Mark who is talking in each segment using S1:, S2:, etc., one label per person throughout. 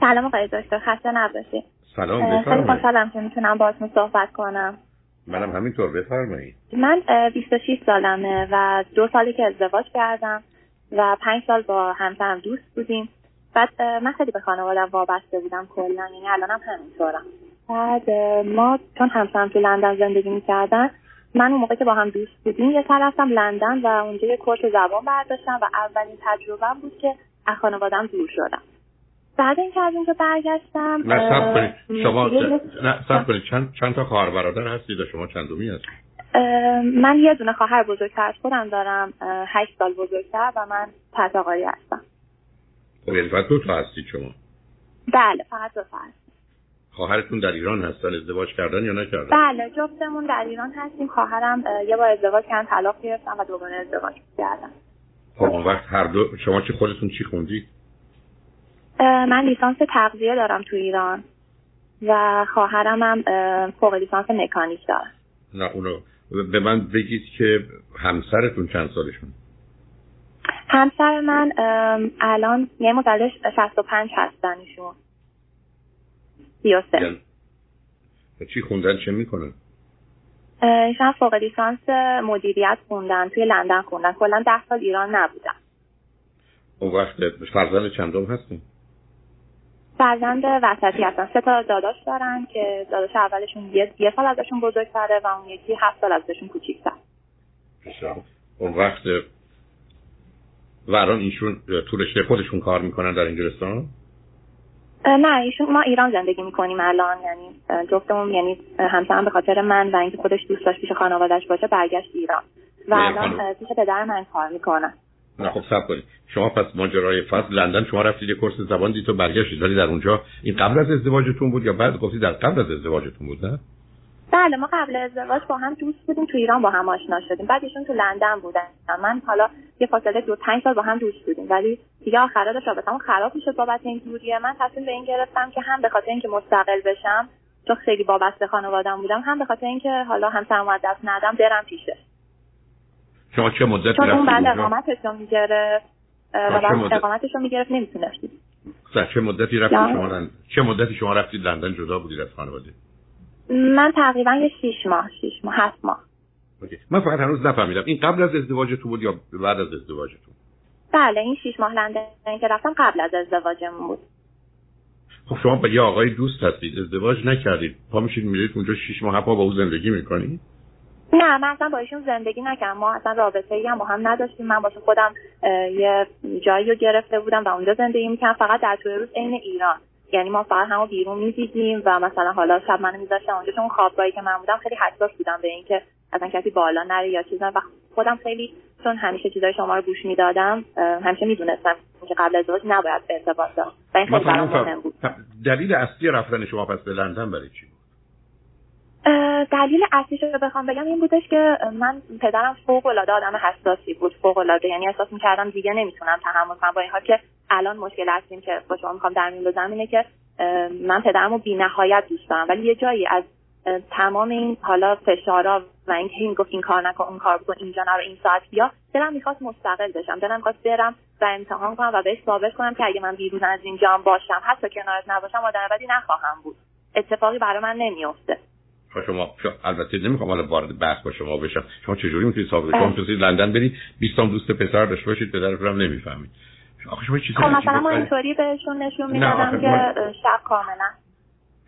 S1: سلام آقای دکتر خسته نباشید
S2: سلام
S1: خیلی
S2: بفرمایید.
S1: خوشحالم که می‌تونم باهاتون صحبت کنم.
S2: منم همینطور بفرمایید.
S1: من اه، 26 سالمه و دو سالی که ازدواج کردم و پنج سال با همسرم دوست بودیم. بعد من خیلی به خانوادم وابسته بودم کلا یعنی الانم همینطورم. بعد ما چون همسرم تو لندن زندگی می‌کردن من اون موقع که با هم دوست بودیم یه سر رفتم لندن و اونجا یه کورس زبان برداشتم و اولین تجربه بود که از خانوادم دور شدم. بعد اینکه از اونجا برگشتم
S2: نه سب کنید. شما نه سب کنید. چند چند تا خواهر برادر هستید و شما چندمی هستید؟
S1: اه، من یه دونه خواهر بزرگتر از خودم دارم هشت سال بزرگتر و من تتاقاری هستم.
S2: خب یعنی فقط دو تا هستید شما؟
S1: بله فقط دو تا هست
S2: خواهرتون در ایران هستن ازدواج کردن یا نکردن؟
S1: بله جفتمون در ایران هستیم. خواهرم اه، یه بار ازدواج کردن طلاق گرفتم و دوباره ازدواج کردم.
S2: خب اون وقت هر دو شما چه خودتون چی خوندید؟
S1: من لیسانس تغذیه دارم تو ایران و خواهرم هم فوق لیسانس مکانیک دارم
S2: نه اونو به من بگید که همسرتون چند سالشون؟
S1: همسر من الان یه متولد 65 هستن ایشون. 33
S2: یعنی چی خوندن چه می‌کنن؟
S1: اه، ایشون فوق لیسانس مدیریت خوندن توی لندن خوندن. کلا ده سال ایران نبودن.
S2: اون وقت فرزند چندم هستین؟
S1: فرزند وسطی هستن. سه تا داداش دارن که داداش اولشون یه, یه سال ازشون بزرگتره و اون یکی هفت سال ازشون کوچیکتر.
S2: اون وقت و الان ایشون تو رشته خودشون کار می‌کنن در انگلستان
S1: نه ایشون ما ایران زندگی می‌کنیم الان یعنی جفتمون یعنی همسرم به خاطر من و اینکه خودش دوست داشت پیش خانوادهش باشه برگشت ایران. و الان پیش پدر من کار می‌کنن
S2: نه خب سب کنید. شما پس ماجرای فصل لندن شما رفتید یه کورس زبان دید برگشتید ولی در اونجا این قبل از ازدواجتون بود یا بعد گفتید در قبل از ازدواجتون بود نه؟
S1: بله ما قبل ازدواج با هم دوست بودیم تو ایران با هم آشنا شدیم. بعد ایشون تو لندن بودن. من حالا یه فاصله دو پنج سال با هم دوست بودیم. ولی دیگه آخرا داشت رابطمون خراب می‌شد بابت این دوریه. من تصمیم به این گرفتم که هم به خاطر اینکه مستقل بشم چون خیلی وابسته خانوادم بودم هم به خاطر اینکه حالا همسرم از دست ندم برم پیشه
S2: شما چه مدتی
S1: چون اون بعد اقامتش رو می‌گرفت و بعد
S2: مدت؟
S1: اقامتش رو می‌گرفت نمی‌تونستیم
S2: سر چه مدتی رفتید. شما لندن؟ چه مدتی شما رفتید لندن جدا بودید از خانواده؟
S1: من تقریبا یه شیش ماه شیش ماه هفت ماه.
S2: اوکی. من فقط هنوز نفهمیدم. این قبل از ازدواجتون بود یا بعد از ازدواجتون؟
S1: بله این شیش ماه لندن که رفتم قبل از ازدواجمون بود.
S2: خب شما با یه آقای دوست هستید. ازدواج نکردید. پا میشید میرید اونجا شش ماه با او زندگی می‌کنید
S1: نه من اصلا با ایشون زندگی نکردم. ما اصلا رابطه ای هم با هم نداشتیم. من واسه خودم یه جایی رو گرفته بودم و اونجا زندگی می‌کردم. فقط در طول روز عین ایران. یعنی ما فقط همو بیرون می‌دیدیم و مثلا حالا شب منو میذاشتم اونجا. چون خوابگاهی که من بودم خیلی حساس بودم به اینکه اصلا کسی بالا نره یا چیزا و خودم خیلی چون همیشه چیزای شما رو گوش می‌دادم همیشه می‌دونستم که قبل از ازدواج نباید ارتباط داشت و این خیلی برام مهم بود.
S2: دلیل اصلی رفتن شما پس به لندن برای چی بود؟
S1: دلیل اصلیش رو بخوام بگم این بودش که من پدرم فوق العاده آدم حساسی بود فوق العاده یعنی احساس می‌کردم دیگه نمی‌تونم تحمل کنم. با این حال که الان مشکل اصلیم که با شما می‌خوام در میون بذارم اینه که من پدرم رو بی نهایت دوست دارم. ولی یه جایی از تمام این حالا فشارا و اینکه این گفت این کار نکن اون کار بکن اینجا نرو این ساعت بیا دلم می‌خواست مستقل بشم. دلم می‌خواست برم و امتحان کنم و بهش ثابت کنم که اگه من بیرون از اینجا باشم حتی کنارت نباشم آدم بدی نخواهم بود. اتفاقی برای من نمیافته.
S2: شما. شما- البته نمی‌خوام حالا وارد بحث با شما بشم. شما چجوری می‌تونید ثابت
S1: اه.
S2: کنید می‌تونید لندن برید 20 تا دوست پسر داشته باشید پدرتون هم نمی‌فهمید. آخه شما چیزی
S1: خب. مثلا ما اینطوری بهشون نشون می‌دادم که شب کاملا.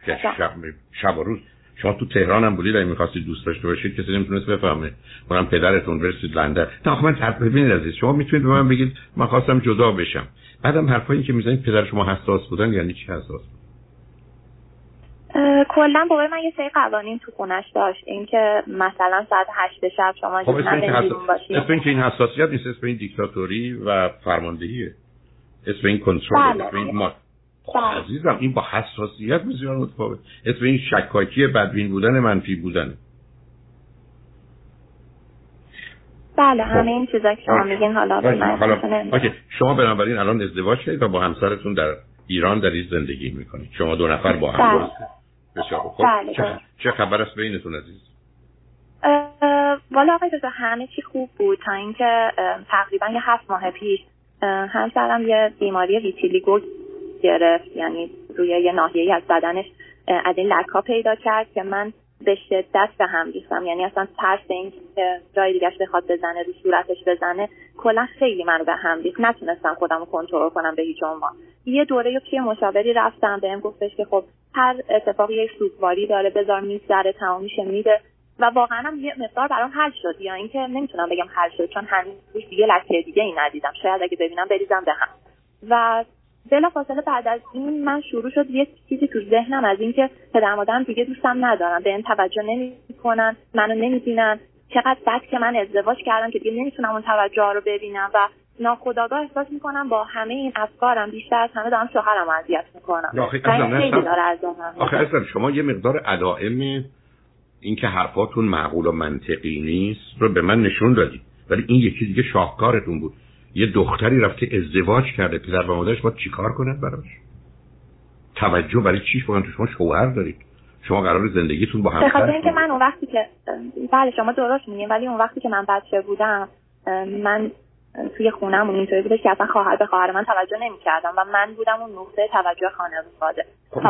S2: شب, شب. و روز. شما تو تهران هم بودید اگه می‌خواستید دوست داشته باشید کسی نمی‌تونست بفهمه. اونم پدرتون برسید لندن. نه آخه من حرف ببینید عزیز شما می‌تونید به من بگید من خواستم جدا بشم. بعدم حرفایی که می‌زنید پدر شما حساس بودن یعنی چی حساس بود؟
S1: کلا بابای من یه سری قوانین تو خونش داشت اینکه مثلا ساعت هشت شب شما
S2: خب اسم این که, این حساسیت نیست اسم این دیکتاتوری و فرماندهیه اسم این کنترل
S1: بله.
S2: اسم این ما خب
S1: بله.
S2: عزیزم این با حساسیت بسیار متفاوت اسم این شکاکی بدبین بودن منفی بودن
S1: بله همه این چیزا که شما. میگین حالا
S2: OK. شما بنابراین الان ازدواج کردید و با همسرتون در ایران در این زندگی می‌کنید شما دو نفر با هم
S1: بله.
S2: بسیار خوب. خب
S1: بله،
S2: چه,
S1: بله.
S2: چه خبر است بینتون عزیز؟
S1: والا آقای دکتر همه چی خوب بود تا اینکه تقریبا یه هفت ماه پیش همسرم یه بیماری vitiligo گرفت یعنی روی یه ناحیه از بدنش از این لکا پیدا کرد که من به شدت به هم ریختم. یعنی اصلا ترس این که جای دیگهش بخواد بزنه رو صورتش بزنه کلا خیلی منو به هم ریخت. نتونستم خودم رو کنترل کنم به هیچ عنوان. یه دوره پیش مشاوری رفتم بهم گفتش که خب هر اتفاقی یه سوگواری داره بذار میگذره تمام میشه میده و واقعا هم یه مقدار برام حل شد. یا اینکه نمی‌تونم بگم حل شد چون هنوز دیگه لکه دیگه ای ندیدم. شاید اگه ببینم بریزم به هم و بلا فاصله بعد از این من شروع شد یه چیزی تو ذهنم از اینکه پدر مادرم دیگه دوستم ندارن. به این توجه نمی‌کنن منو نمی‌بینن. چقدر بد که من ازدواج کردم که دیگه نمی‌تونم اون توجه رو ببینم. و ناخداگاه احساس می‌کنم با همه این افکارم بیشتر از همه دارم شوهرم اذیت می‌کنم.
S2: آخه اصلا شما یه مقدار علائم اینکه حرفاتون معقول و منطقی نیست رو به من نشون دادید ولی این یکی دیگه شاهکارتون بود. یه دختری رفته ازدواج کرده. پدر و مادرش باید چیکار کنند براش؟ توجه برای بگن تو شما شوهر دارید. شما قرار زندگیتون با هم
S1: بخاطر اینکه من اون وقتی که بله شما درست میگین ولی اون وقتی که من بچه بودم من توی خونهمون اینطوری بودش که اصلا خواهر به خواهر من توجه نمی‌کردم و من بودم اون نقطه توجه خانواده
S2: خب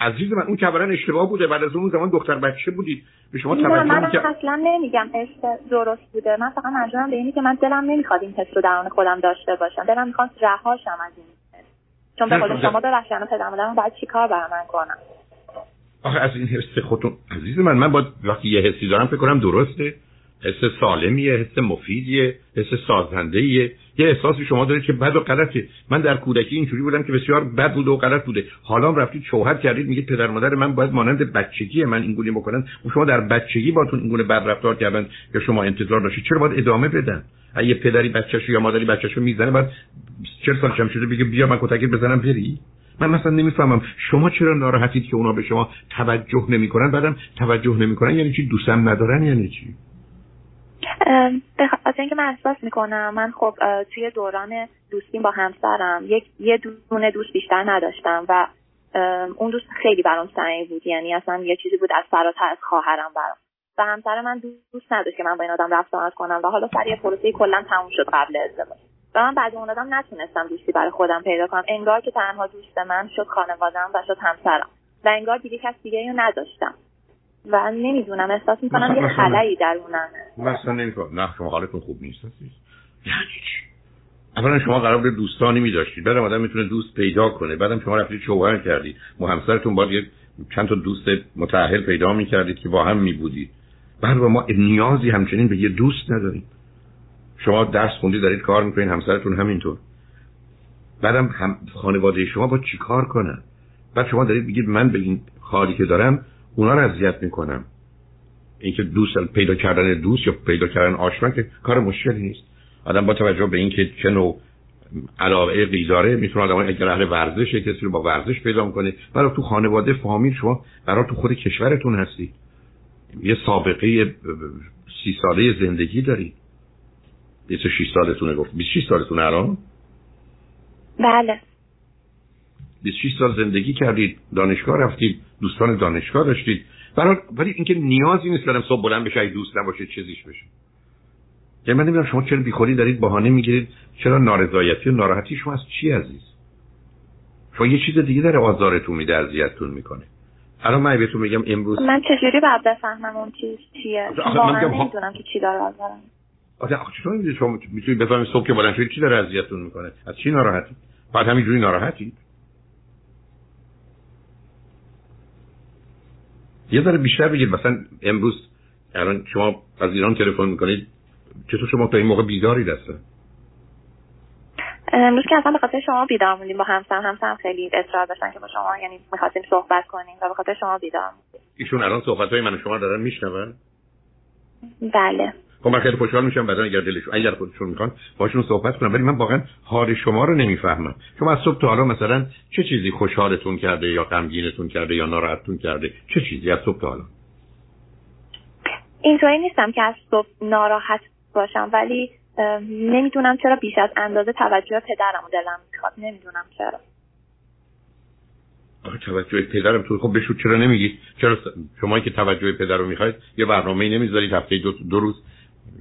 S2: عزیز من اون کبرن اشتباه بوده بعد از اون زمان دختر بچه بودید به شما توجه
S1: من اصلا نمیگم درست بوده. من فقط منظورم به اینه که من دلم نمی‌خواد این حس رو درون خودم داشته باشم. دلم می‌خواد رهاشم از این چون به خود شما ببخشید پدر مادرم باید چیکار برای من کنم
S2: آخه از این حس خودتون عزیز من من با وقتی یه حسی دارم فکر کنم درسته. حس سالمیه حس مفیدیه حس سازندهیه یه احساسی شما دارید که بد و غلطه. من در کودکی اینجوری بودم که بسیار بد بوده و غلط بوده. حالا رفتید شوهر کردید میگه پدر مادر من باید مانند بچگی من اینگونه بکنن و شما در بچگی باتون اینگونه بد رفتار کردن که شما انتظار داشتید چرا باید ادامه بدن؟ اگه پدری بچه‌شو یا مادری بچه‌شو می‌زنه بعد 40 سالشم شده بگه بیا من کتک بزنم بری؟ من مثلا نمی‌فهمم. شما چرا ناراحتید که اونا به شما توجه نمی‌کنن؟ بعدم توجه نمی‌کنن یعنی چی؟ دوستم ندارن یعنی چی؟
S1: از اینکه من احساس می‌کنم من خب توی دوران دوستیم با همسرم یک یه دونه دوست بیشتر نداشتم و اون دوست خیلی برام صمیمی بود. یعنی اصلا یه چیزی بود از فراتر از خواهرم برام. و همسر من دوست نداشت که من با این آدم رفت آمد کنم و حالا سر یه پروسه کلا تموم شد قبل ازدواج. و من بعد اون آدم نتونستم دوستی برای خودم پیدا کنم. انگار که تنها دوست من شد خانوادم و شد همسرم. و انگار دیگه کس دیگه رو نداشتم. و نمی‌دونم احساس می‌کنم یه خلایی در اونمه.
S2: مثلا نمی‌کنم نه شما حالتون خوب نیست یعنی چی؟ اولا شما قرار بود دوستانی میداشتید. بعدم آدم می‌تونه دوست پیدا کنه. بعدم شما رفتید شوهر کردید. مو همسرتون باید چند تا دوست متأهل پیدا می‌کردید که با هم میبودید. بعد ما نیازی همچنین به یه دوست نداریم. شما درس خوندی دارید کار می‌کنید همسرتون همینطور. بعدم هم خانواده شما با چیکار کنن؟ بعد شما دارید بگید من به این حالی که دارم اونا رو اذیت می‌کنم. اینکه دوست پیدا کردن دوست یا پیدا کردن آشنا که کار مشکلی نیست. آدم با توجه به اینکه چه نوع علاقه داره می‌تونه آدم اگر اهل ورزش کسی رو با ورزش پیدا کنه. برای تو خانواده فامیل شما برای تو خود کشورتون هستی. یه سابقه سی ساله زندگی داری. 26 سالتونه گفت. 26 سالتونه الان؟
S1: بله.
S2: 26 سال زندگی کردید دانشگاه رفتید. دوستان دانشگاه داشتید. برای ولی اینکه نیازی نیست برم صبح بلند بشه دوست نباشه چیزیش بشه. یعنی من نمی‌دونم شما چرا بیخوری دارید بهانه می‌گیرید چرا نارضایتی و ناراحتی شما از چی عزیز؟ شما یه چیز دیگه داره آزارتون میده اذیتتون می‌کنه. الان من بهتون میگم امروز
S1: من چجوری باید بفهمم اون چیز چیه؟ واقعا نمی‌دونم که چی داره آزارم.
S2: آخه چطور می‌دونید شما می‌تونید بفهمید صبح که بلند شدید چی داره اذیتتون می‌کنه؟ از چی ناراحتی؟ بعد همینجوری ناراحتید یه ذره بیشتر بگید. مثلا امروز الان شما از ایران تلفن می‌کنید. چطور شما تا این موقع بیداری هستن
S1: امروز که اصلا به خاطر شما بیدار موندیم. با همسر همسر خیلی اصرار داشتن که با شما یعنی می‌خواستیم صحبت کنیم و به خاطر شما بیدار موندیم.
S2: ایشون الان صحبت های من و شما دارن میشنون؟
S1: بله.
S2: خب من خیلی خوشحال میشم بعدا اگر دلشون اگر خودشون می‌خوان باشون صحبت کنم. ولی من واقعا حال شما رو نمی‌فهمم. شما از صبح تا حالا مثلا چه چیزی خوشحالتون کرده یا غمگینتون کرده یا ناراحتتون کرده؟ چه چیزی از صبح تا حالا؟
S1: اینطوری نیستم که از صبح ناراحت باشم ولی نمی‌دونم چرا بیش از اندازه توجه پدرم دلم می‌خواد. نمی‌دونم چرا.
S2: توجه پدرم تو خب بشو چرا نمیگی؟ چرا شما که توجه پدر رو می‌خواید یه برنامه نمی‌ذارید هفته دو, دو روز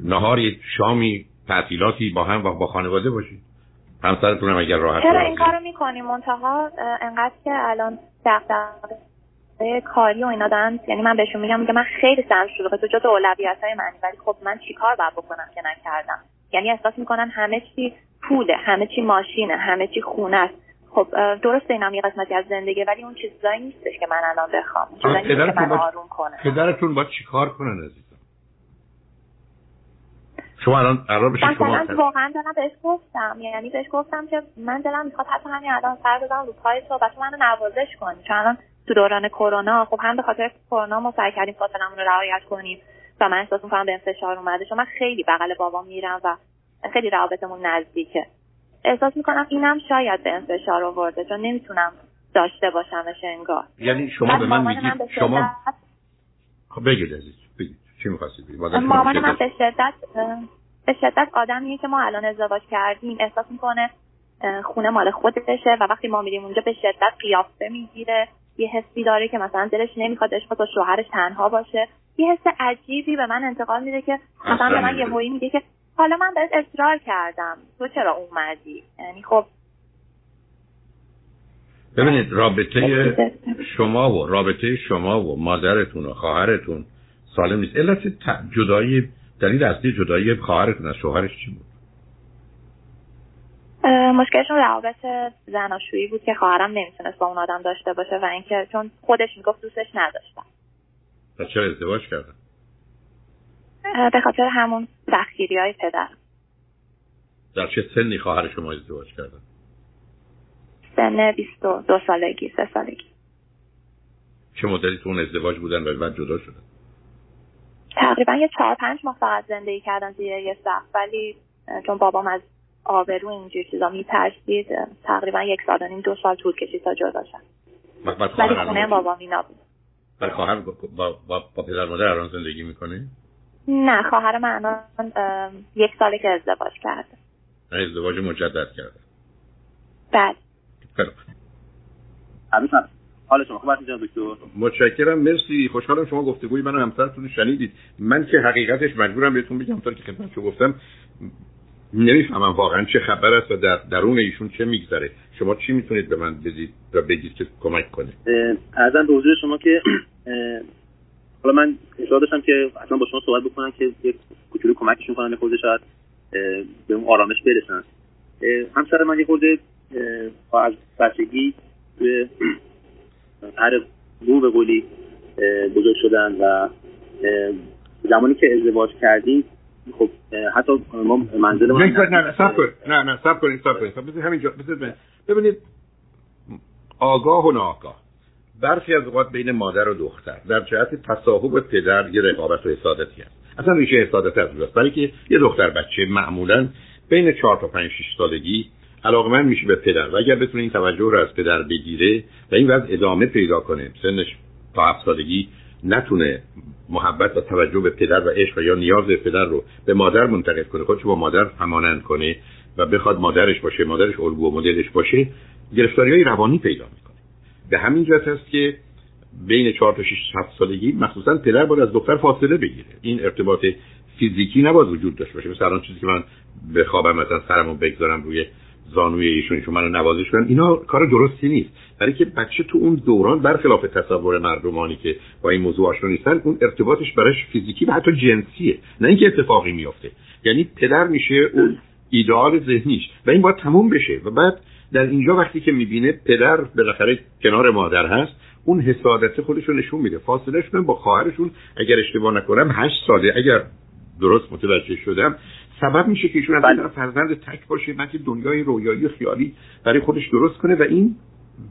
S2: نهاری شامی تعطیلاتی با هم و با خانواده باشید همسرتون هم اگر راحت
S1: چرا این کارو می‌کنیم منتها؟ انقدر که الان دغدغه کاری و اینا دارن یعنی من بهشون میگم که من خیلی سرم شلوغه. تو جز اولویت های منی ولی خب من چیکار باید بکنم که نکردم؟ یعنی احساس می‌کنن همه چی پوله همه چی ماشینه همه چی خونه است. خب درست اینم یه قسمتی از زندگی ولی اون چیزایی نیستش که من الان بخوام. چیزایی که من آروم کنه
S2: پدرتون باید چیکار کنن عزیزم شما الان قرار بشه شما
S1: واقعا دارم بهش گفتم. یعنی بهش گفتم که من دلم می‌خواد حتی همین الان سر بزنم رو پای تو بچه منو نوازش کنی. چون الان تو دوران کرونا خب هم به خاطر کرونا ما سعی کردیم فاصلمون رو رعایت کنیم و من احساس می‌کنم به فشار اومده. چون من خیلی بغل بابام میرم و خیلی روابطمون نزدیکه. احساس می‌کنم اینم شاید به فشار آورده چون نمی‌تونم داشته باشمش انگار.
S2: یعنی شما به من میگید شما خب بگید عزیز. بگید چی می‌خواستید بگید
S1: مامان من به شدت به شدت آدمیه که ما الان ازدواج کردیم. احساس می‌کنه خونه مال خودشه و وقتی ما میریم اونجا به شدت قیافه می‌گیره. یه حسی داره که مثلا دلش نمیخوادش با شوهرش تنها باشه. یه حس عجیبی به من انتقال میده که مثلا به من یه میگه که حالا من بهت اصرار کردم. تو چرا اومدی؟ یعنی خب
S2: ببینید رابطه شما و رابطه شما و مادرتون و خواهرتون سالم نیست. علت جدایی دلیل اصلی جدایی خواهرتون از شوهرش چی بود؟
S1: مشکلشون روابط زناشویی بود که خواهرم نمی‌تونست با اون آدم داشته باشه و اینکه چون خودش می‌گفت دوستش نداشتم.
S2: و چرا ازدواج کردن؟
S1: به خاطر همون سختگیری های پدر.
S2: در چه سنی خواهر شما ازدواج کردن؟
S1: سن 22 سالگی سه سالگی.
S2: چه مدلی تو اون ازدواج بودن و بعد جدا شدن؟
S1: تقریبا یه چهار پنج ماه فقط زندگی کردن زیر یه سقف ولی چون بابام از آبرو اینجور چیزا میترسید تقریبا یک سال و نیم دو سال طول کشید تا جدا شد ولی خونه بابام اینا بود.
S2: ولی خواهر با, با, با, با پدر مادر الان زندگی می‌کنه
S1: نه خواهر من الان یک ساله که ازدواج کرده.
S2: ازدواج مجدد کرده.
S1: بله.
S3: حال شما. خوب دکتر.
S2: متشکرم. مرسی. خوشحالم شما گفتگوی منو همسرتون شنیدید. من که حقیقتش مجبورم بهتون بگم طور که خدمتتون گفتم نمی‌فهمم واقعا چه خبر است و در درون ایشون چه میگذره. شما چی می‌تونید به من بدید و بگید که کمک کنه؟
S3: ارزم به حضور شما که حالا من اصرار داشتم که حتما با شما صحبت بکنم که یک کوچولو کمکشون کنم خود شاید به اون آرامش برسن. همسر من یه خورده از بچگی به هر رو به قولی بزرگ شدن و زمانی که ازدواج کردیم خب حتی ما منزل
S2: نه نه سب نه نه سب کنید سب کنید. بذارید همینجا ببینید آگاه و ناآگاه. برخی از اوقات بین مادر و دختر در جهت تصاحب پدر یه رقابت و حسادتی هست. اصلا ریشه حسادت از اونجاست. برای که یه دختر بچه معمولا بین چهار تا پنج شش سالگی علاقمند میشه به پدر و اگر بتونه این توجه رو از پدر بگیره و این وضع ادامه پیدا کنه سنش تا هفت سالگی نتونه محبت و توجه به پدر و عشق یا نیاز پدر رو به مادر منتقل کنه خودش با مادر همانند کنه و بخواد مادرش باشه مادرش الگو و مدلش باشه گرفتاری های روانی پیدا می‌کنه. به همین جهت است که بین 4 تا 6 7 سالگی مخصوصا پدر باید از دختر فاصله بگیره. این ارتباط فیزیکی نباید وجود داشته باشه. مثلا چیزی که من به خوابم مثلا سرمو بگذارم روی زانوی ایشون ایشون منو نوازش کنن. اینا کار درستی نیست. برای که بچه تو اون دوران برخلاف تصور مردمانی که با این موضوع آشنا نیستن اون ارتباطش برش فیزیکی و حتی جنسیه. نه اینکه اتفاقی میافته. یعنی پدر میشه اون ایدئال ذهنیش و این باید تموم بشه. و بعد در اینجا وقتی که می‌بینه پدر بالاخره کنار مادر هست اون حسادت خودش رو نشون میده. فاصله با خواهرشون اگر اشتباه نکنم هشت ساله. اگر درست متوجه شدم سبب میشه که ایشون از بله. فرزند تک باشه که دنیای رویایی و خیالی برای خودش درست کنه و این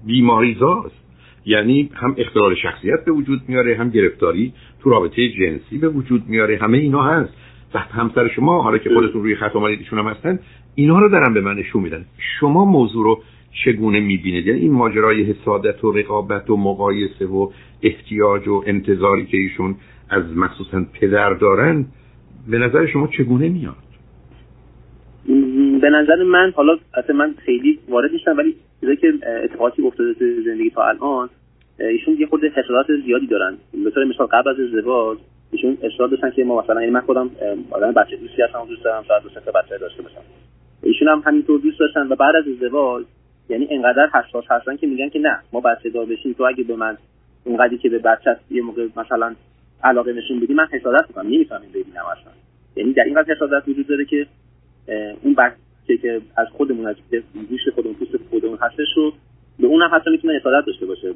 S2: بیماریزاست یعنی هم اختلال شخصیت به وجود میاره هم گرفتاری تو رابطه جنسی به وجود میاره همه اینا هست. و همسر شما حالا که خودتون روی خط اومدید ایشون هم هستن اینا رو دارن به من نشون میدن. شما موضوع رو چگونه می‌بینید؟ یعنی این ماجرای حسادت و رقابت و مقایسه و احتیاج و انتظاری که ایشون از مخصوصا پدر دارن به نظر شما چگونه میاد؟
S3: به نظر من حالا اصلا من خیلی وارد نیستم ولی چیزایی که اتفاقاتی افتاده تو زندگی تا الان ایشون یه خورده حسادت زیادی دارن. به طور مثال قبل از ازدواج ایشون اصرار داشتن که ما مثلا یعنی من خودم آدم بچه دوستی هستم دوست دارم شاید دو تا بچه داشته باشم. ایشون هم همینطور دوست داشتن و بعد از ازدواج یعنی انقدر حساس هستن که میگن که نه ما بچه دار بشیم تو اگه به من اونقدری که به بچه یه موقع مثلا علاقه نشون بدی من حسادت می‌کنم نمی‌فهمم ببینم اصلا. یعنی در این قضیه حسادت وجود داره که اون بچه که از خودمون از گوشت خودمون پوست خودمون هستش رو به اون هم حتی می‌تونه حسادت داشته باشه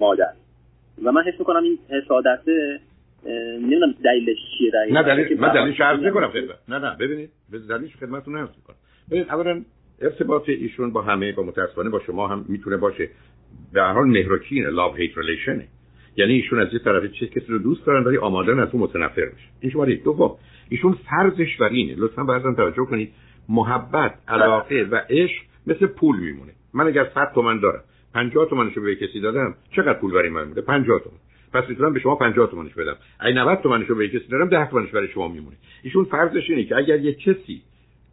S3: مادر. و من حس می‌کنم این حسادت نمی‌دونم دلیلش چیه
S2: نه دلیل من دلیلش عرض می‌کنم نه نه ببینید دلیلش خدمتتون عرض می‌کنم. ببینید اولا ارتباط ایشون با همه با متاسفانه با شما هم می‌تونه باشه. به هر حال مهرکینه لاو هیت ریلیشنه یعنی ایشون از یه طرف چه کسی رو دوست دارن ولی آمادن از اون متنفر بشه این شماره دوم ایشون فرضش بر اینه. لطفا بعضا توجه کنید. محبت علاقه و عشق مثل پول میمونه. من اگر 100 تومن دارم 50 تومنشو به کسی دادم چقدر پول برای من میمونه 50 تومن. پس می‌تونم به شما 50 تومنش بدم. اگه 90 تومنشو به کسی دارم 10 تومنش برای شما میمونه. ایشون فرضش اینه که اگر یه کسی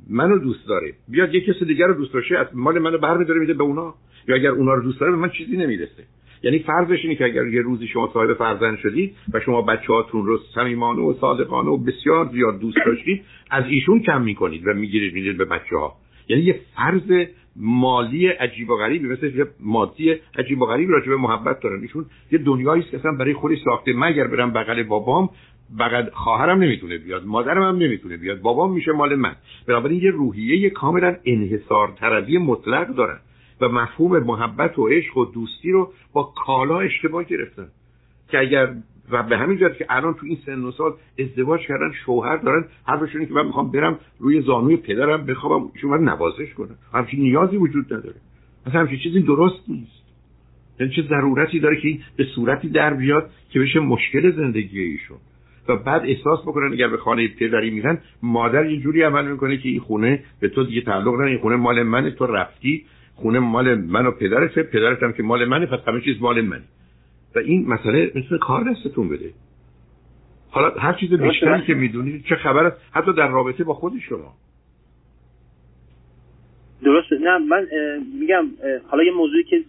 S2: منو دوست داره بیاد یه کسی دیگر رو دوست داشته از مال منو برمیداره میده به اونا. یا اگر اونا رو دوست داره به من چیزی نمی‌رسه. یعنی فرضش اینه که اگر یه روزی شما صاحب فرزند شدید و شما بچه‌هاتون رو صمیمانه و صادقانه و بسیار زیاد دوست داشتید از ایشون کم می‌کنید و می‌گیرید می‌دید به بچه ها یعنی یه فرض مالی عجیب و غریبی مثل یه مادی عجیب و غریبی راجع به محبت دارن. ایشون یه دنیایی است که اصلا برای خودی ساخته. مگر برم بغل بابام بغل خواهرم نمی‌تونه بیاد مادرم هم نمی‌تونه بیاد. بابام میشه مال من. بنابراین یه روحیه کاملا انحصار طلبی مطلق دارن. و مفهوم محبت و عشق و دوستی رو با کالا اشتباه گرفتن. که اگر و به همین جهت که الان تو این سن و سال ازدواج کردن شوهر دارن حرفشون که من می‌خوام برم روی زانوی پدرم بخوابم شما نوازش کنم همچین نیازی وجود نداره. اصلا همچین چیزی درست نیست. یعنی چه ضرورتی داره که به صورتی در بیاد که بشه مشکل زندگی ایشون. و بعد احساس بکنن اگر به خانه پدری میرن مادر یه جوری عمل می‌کنه که این خونه به تو دیگه تعلق نداره این خونه مال منه تو رفتی. خونه مال من و پدرته پدرت هم که مال منه پس همه چیز مال منه. و این مسئله می‌تونه کار دستتون بده. حالا هر چیز بیشتری که می‌دونید چه خبر است حتی در رابطه با خود شما.
S3: درسته. نه من میگم حالا یه موضوعی که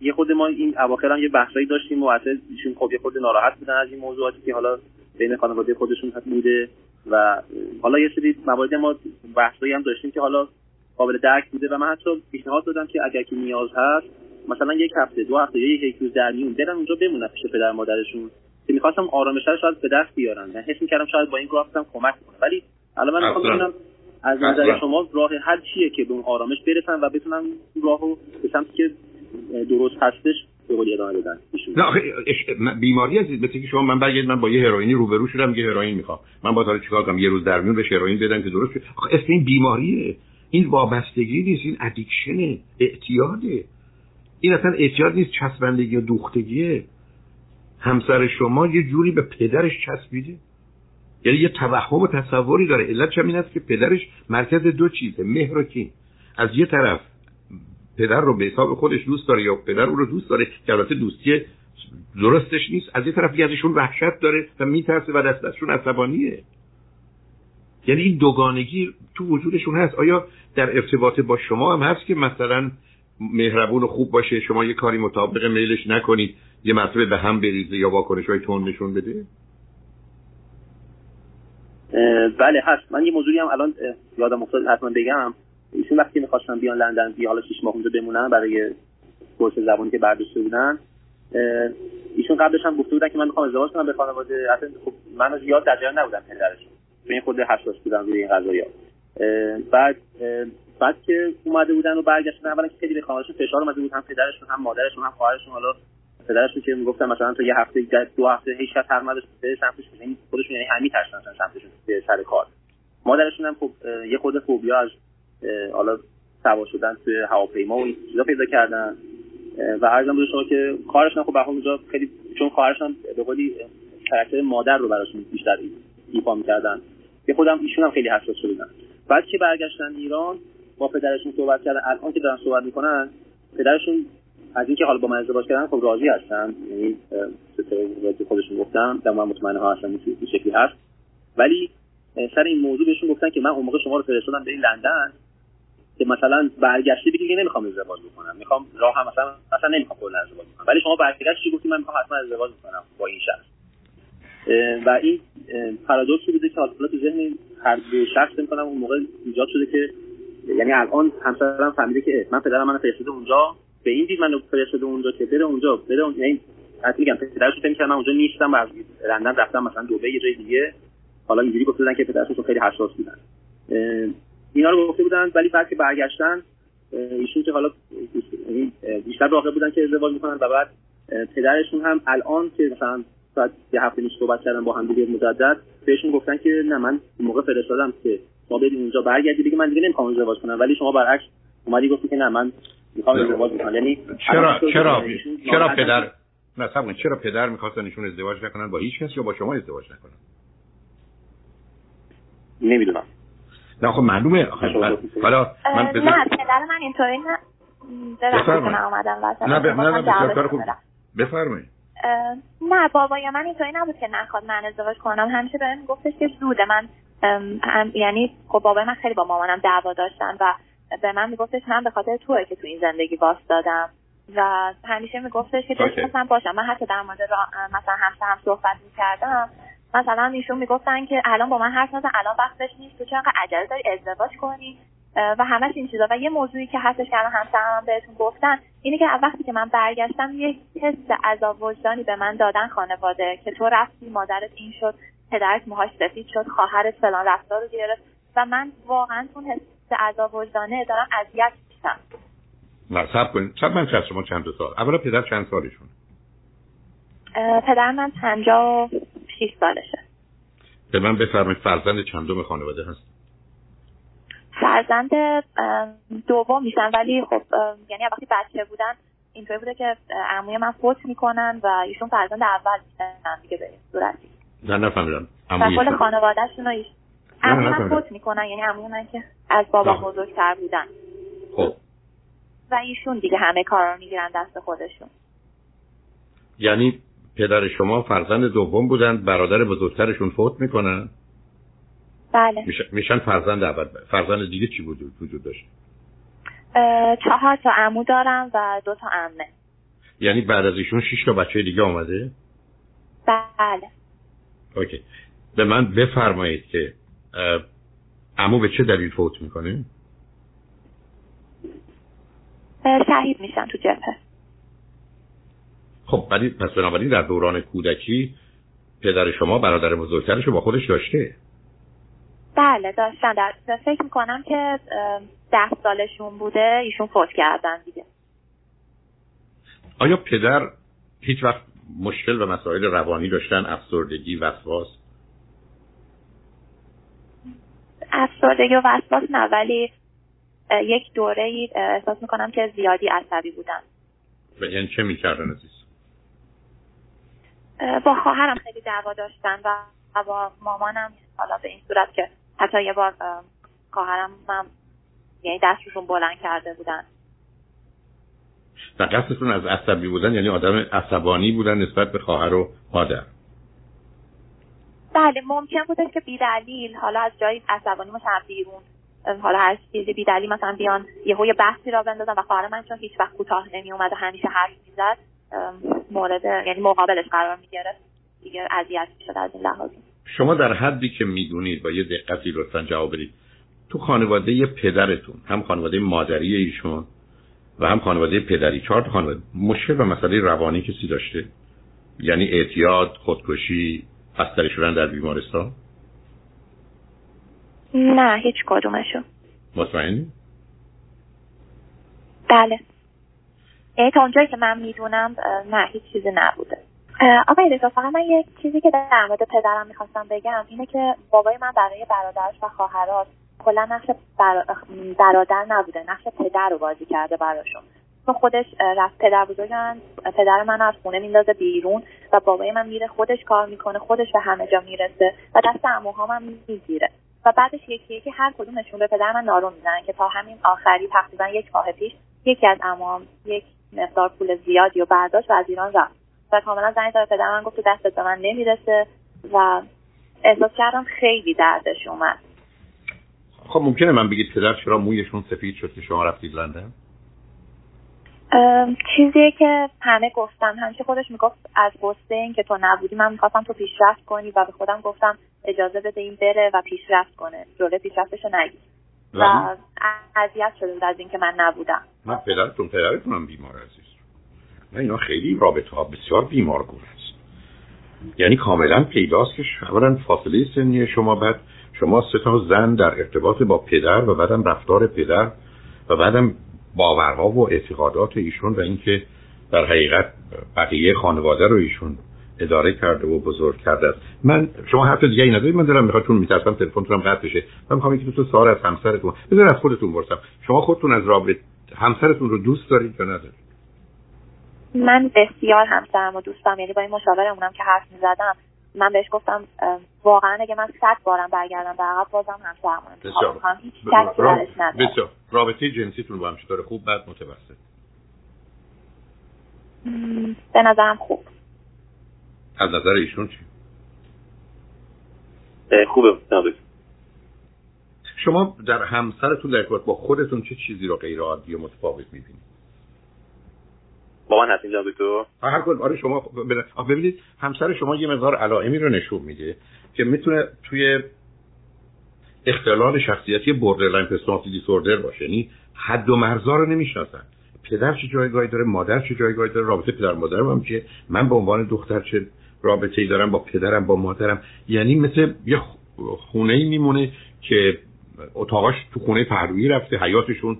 S3: یه خود ما این اواخر هم یه بحثایی داشتیم و اصلا ایشون خب یه خود ناراحت بودن از این موضوعاتی که حالا بین خانواده خودشون بوده و حالا یه سری مواردی ما بحثایی هم داشتیم که حالا قابل درک بوده و من حتی پیشنهاد دادم که اگر که نیاز هست مثلا یک هفته دو هفته یک روز در میون برن اونجا بمونن پیش پدر مادرشون. که می‌خواستم آرامش رو شاید به دست بیارن. من حس می‌کردم شاید با این گفتم کمک کنه. ولی الان من می‌خوام ببینم از نظر شما راه حل چیه که به اون آرامش برسن و بتونن راهو به سمتی که درست هستش به قول ادامه بدن.
S2: نه بیماری هستید مثل که شما من برگردید من با یه هروئینی روبرو شدم یه هروئین می‌خوام. من با چیکار کنم یه روز در میون بهش هروئین بدم که درست آخه اسم این بیماریه. این وابستگی نیست این ادیکشنه اعتیاده. این اصلا اعتیاد نیست چسبندگی و دوختگیه. همسر شما یه جوری به پدرش چسبیده. یعنی یه توهم و تصوری داره. علت چه این است که پدرش مرکز دو چیزه مهر و کین. از یه طرف پدر رو به حساب خودش دوست داره یا پدر او رو دوست داره که البته دوستی درستش نیست از یه طرف ازشون وحشت داره و میترسه و دست ازشون عصبانیه. یعنی این دوگانگی تو وجودشون هست. آیا در ارتباط با شما هم هست که مثلا مهربون و خوب باشه شما یه کاری مطابق میلش نکنید یه مرتبه به هم بریزه یا واکنش های تون نشون بده؟
S3: بله هست. من یه موضوعی هم الان یادم افتاد حتما بگم. ایشون وقتی می‌خواستن بیان لندن بیا حالا شیش ماه اونجا بمونن برای کورس زبانی که برداشته بودن. ایشون قبلش هم گفته بودن که من می‌خوام ازدواج کنم به خانواده. اصلا خب من زیاد در جریان نبودم پدرشون. به خود حساس بودن روی این قضايا بعد بعد که اومده بودن و برگشتن اولا که خیلی به فشار اومده بود هم پدرشون هم مادرشون هم خواهرشون حالا پدرشون که می‌گفتن مثلا تا یه هفته دو هفته هیچ کس حق نداشت به سمتش یعنی خودشون یعنی همین ترسن سمتشون به سر کار. مادرشون هم خب یه خود فوبیا از حالا سوار شدن توی هواپیما و این چیزا پیدا کردن. و عرضم به شما که خواهرشون خب به اونجا خیلی چون خواهرشون به قولی کاراکتر مادر رو براشون بیشتر ایفا می‌کردن. که خودم ایشون هم خیلی حساس شدن بعد که برگشتن ایران با پدرشون صحبت کردن. الان که دارن صحبت می‌کنن پدرشون از اینکه حالا با من ازدواج کردن خب راضی هستن. یعنی خودشون گفتم در من مطمئن ها هستن این شکلی هست. ولی سر این موضوع بهشون گفتن که من اون موقع شما رو فرستادم به لندن که مثلا برگشتی بگی که نمی‌خوام ازدواج بکنم. می‌خوام راه هم مثلا مثلا نمی‌خوام کلا ازدواج بکنم. ولی شما برگشتی گفتی من می‌خوام حتما ازدواج بکنم با این شخص. و این پارادوکسی بوده که حالا تو ذهن هر دو شخص می‌کنم اون موقع ایجاد شده که یعنی الان همسرم فهمیده که من پدرم منو فرستاده اونجا به این دید منو فرستاده اونجا که بره اونجا بره اون یعنی میگم پدرش فکر می‌کرد من اونجا نیستم و لندن رفتم مثلا دبی یه جای دیگه. حالا اینجوری گفته بودن که پدرشون خیلی حساس بودن. اینا رو گفته بودن ولی بعد که برگشتن ایشون که حالا بیشتر واقع بودن که ازدواج می‌کنن و بعد پدرشون هم الان که مثلا بعد یه هفته نیست صحبت کردن با هم دیگه مجدد. بهشون گفتن که نه من موقع فرستادم که شما برید اونجا برگردید. دیگه من دیگه نمی‌خوام ازدواج کنم. ولی شما برعکس اومدی گفتی که نه من می‌خوام ازدواج کنم. یعنی
S2: چرا چرا چرا پدر نه چرا پدر می‌خواستن ایشون ازدواج نکنن؟ با هیچ کس یا با شما ازدواج نکنن؟
S3: نمی‌دونم.
S2: نه خب معلومه. حالا
S1: من. نه پدر من اینطوری نه. بفرمایید.
S2: نه ب... نه نه
S1: بابای من اینطوری نبود که نخواد من ازدواج کنم. همیشه بهم گفتش که زوده. من یعنی خب بابای من خیلی با مامانم دعوا داشتن و به من میگفتش من به خاطر توه که تو این زندگی باس دادم. و همیشه میگفتش که دوست مثلا باشم. من حتی در مورد مثلا همسر هم صحبت می‌کردم. مثلا ایشون می‌گفتن که الان با من حرف نزن. الان وقتش نیست. تو چرا عجله داری ازدواج کنی؟ و همش این چیزا. و یه موضوعی که هستش که الان همسرم بهتون گفتن اینه که وقتی که من برگشتم یه حس عذاب وجدانی به من دادن خانواده که تو رفتی مادرت این شد پدرت موهاش سفید شد خواهرت فلان رفتار رو گرفت. و من واقعا اون حس عذاب وجدانه دارم اذیت میشم.
S2: نه سب کنید سب من چند شما؟ چند سال؟ اولا پدر چند سالشون
S1: پدر من پنجا و شیش سالشه.
S2: به من بفرمایید فرزند چندم خانواده هست؟
S1: فرزند دوم میشن. ولی خب یعنی وقتی بچه بودن اینطوری بوده که عموی من فوت می‌کنن و ایشون فرزند اول میشن دیگه به صورتی.
S2: نه نفهمیدم.
S1: کل خانوادهشون ایش عموی من فوت می‌کنن. یعنی عموی من که از بابا بزرگتر بودن.
S2: خب.
S1: و ایشون دیگه همه کارا رو می‌گیرن دست خودشون.
S2: یعنی پدر شما فرزند دوم بودن برادر بزرگترشون فوت می‌کنن؟
S1: بله.
S2: میشن فرزند اول. فرزند دیگه چی بود؟ وجود داشت؟
S1: چهار تا عمو دارم و دو تا عمه.
S2: یعنی بعد از ایشون شش تا بچه دیگه آمده
S1: بله.
S2: اوکی. به من بفرمایید که عمو به چه دلیل فوت می‌کنه؟
S1: شهید میشن تو جبهه.
S2: خب ولی پس بنابراین در دوران کودکی پدر شما برادر بزرگترش رو با خودش داشته.
S1: بله داشتن در فکر می‌کنم که ده سالشون بوده ایشون فوت کردن دیگه.
S2: آیا پدر هیچ وقت مشکل و مسائل روانی داشتن؟ افسردگی وسواس؟
S1: افسردگی و وسواس نه ولی یک دوره ای احساس می‌کنم که زیادی عصبی بودن.
S2: و یعنی چه می‌کردن عزیز؟
S1: با خواهرم خیلی دعوا داشتن و با مامانم حالا به این صورت که حتی یه بار خواهرم هم یعنی دستشون بلند کرده بودن.
S2: و قصدتون از عصبی بودن یعنی آدم عصبانی بودن نسبت به خواهر و مادر.
S1: بله ممکن بوده که بیدلیل حالا از جایی عصبانی مثلا بیرون حالا هر چیزی بیدلیل مثلا بیان یهو یه بحثی را بندازن و خواهر من چون هیچ وقت کوتاه نمی اومد و همیشه حرف می‌زد مورد یعنی مقابلش قرار می‌گرفت دیگه اذیت می‌شد از این لحاظ.
S2: شما در حدی که می‌دونید با یه دقتی لطفا جواب بدید. تو خانواده پدرتون هم خانواده مادری ایشون و هم خانواده پدری چهار خانواده مشکل و مسئله روانی کسی داشته؟ یعنی اعتیاد خودکشی بستری شدن در بیمارستان؟
S1: نه هیچ کدومشون
S2: مطمئنی؟
S1: بله. یعنی تا اونجایی که من می‌دونم نه هیچ چیزی نبوده. آقای رضا فقط من یک چیزی که در مورد پدرم می‌خواستم بگم اینه که بابای من برای برادرش و خواهرات کلا نقش برادر نبوده نقش پدر رو بازی کرده براشون. چون خودش رفت پدر بزرگن پدر من از خونه میندازه بیرون و بابای من میره خودش کار می‌کنه خودش به همه جا می‌رسه و دست عموهام هم می‌گیره. و بعدش یکی یکی هر کدومشون به پدر من نارو می‌زنن که تا همین آخری تقریبا یک ماه پیش یکی از عموام یک مقدار پول زیادی و برداشت و از ایران رفت. و کاملا زنگ زد پدر من گفت دستت به من نمی‌رسه و احساس کردم خیلی دردش اومد.
S2: خب ممکنه من بگید پدر چرا مویشون سفید شد که شما رفتید لندن؟
S1: چیزیه که همه گفتم همیشه خودش می‌گفت از گسته این که تو نبودی من می‌خواستم تو پیشرفت کنی و به خودم گفتم اجازه بده این بره و پیشرفت کنه. جلوی پیشرفتشو نگیر و اذیت شده از اینکه من نبودم.
S2: من پدرتون پدرتون هم بیمار عزیز. نه اینا خیلی رابطه ها بسیار بیمارگون است. یعنی کاملا پیداست که اولا فاصله سنی شما بعد شما سه تا زن در ارتباط با پدر و بعدم رفتار پدر و بعدم باورها و اعتقادات ایشون و اینکه در حقیقت بقیه خانواده رو ایشون اداره کرده و بزرگ کرده است. من شما حرف دیگه ندارید؟ من دارم می‌خواد چون میترسم تلفنتونم قطع بشه. من می‌خوام یکی دو سوال از همسرتون بذار از خودتون برسم شما خودتون از رابطه همسرتون رو دوست دارید یا ندارید؟
S1: من بسیار همسرم و دوست دارم یعنی با این مشاورمونم که حرف می‌زدم من بهش گفتم واقعا اگه من صد بارم برگردم به عقب بازم همسرم
S2: بسیار. هیچ رابطه جنسیتون با هم چطور؟ خوب بعد متوسط؟
S1: به نظرم خوب.
S2: از نظر ایشون چی؟
S3: خوبه
S2: شما در همسرتون در با خودتون چه چیزی رو غیر عادی و متفاوت می‌بینید؟
S3: با من هستین جناب دکتر
S2: هر کل آره شما ببینید همسر شما یه مقدار علائمی رو نشون میده که می‌تونه توی اختلال شخصیتی borderline personality disorder باشه. یعنی حد و مرزا رو نمی‌شناسن. پدر چه جایگاهی داره؟ مادر چه جایگاهی داره؟ رابطه پدر مادرم هم چه من به عنوان دختر چه رابطه ای دارم با پدرم با مادرم؟ یعنی مثل یه خونه ای میمونه که اتاقاش تو خونه پهلویی رفته حیاتشون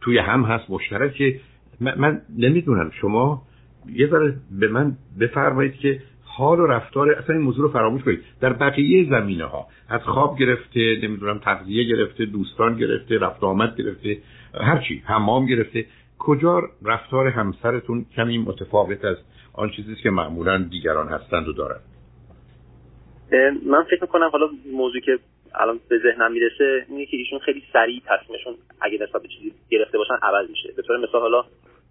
S2: توی هم هست مشترکه. من, من نمی‌دونم. شما یه ذره به من بفرمایید که حال و رفتار اصلا این موضوع رو فراموش کنید. در بقیه زمینه ها از خواب گرفته نمی‌دونم تغذیه گرفته دوستان گرفته رفت آمد گرفته هرچی حمام گرفته. کجا رفتار همسرتون کمی متفاوت از آن چیزی که معمولا دیگران هستند و دارند؟
S3: من فکر می‌کنم حالا موضوعی که الان به ذهنم می‌رسه اینه که ایشون خیلی سریع تصمیمشون اگه نسبت به چیزی گرفته باشن عوض میشه. به طور مثال حالا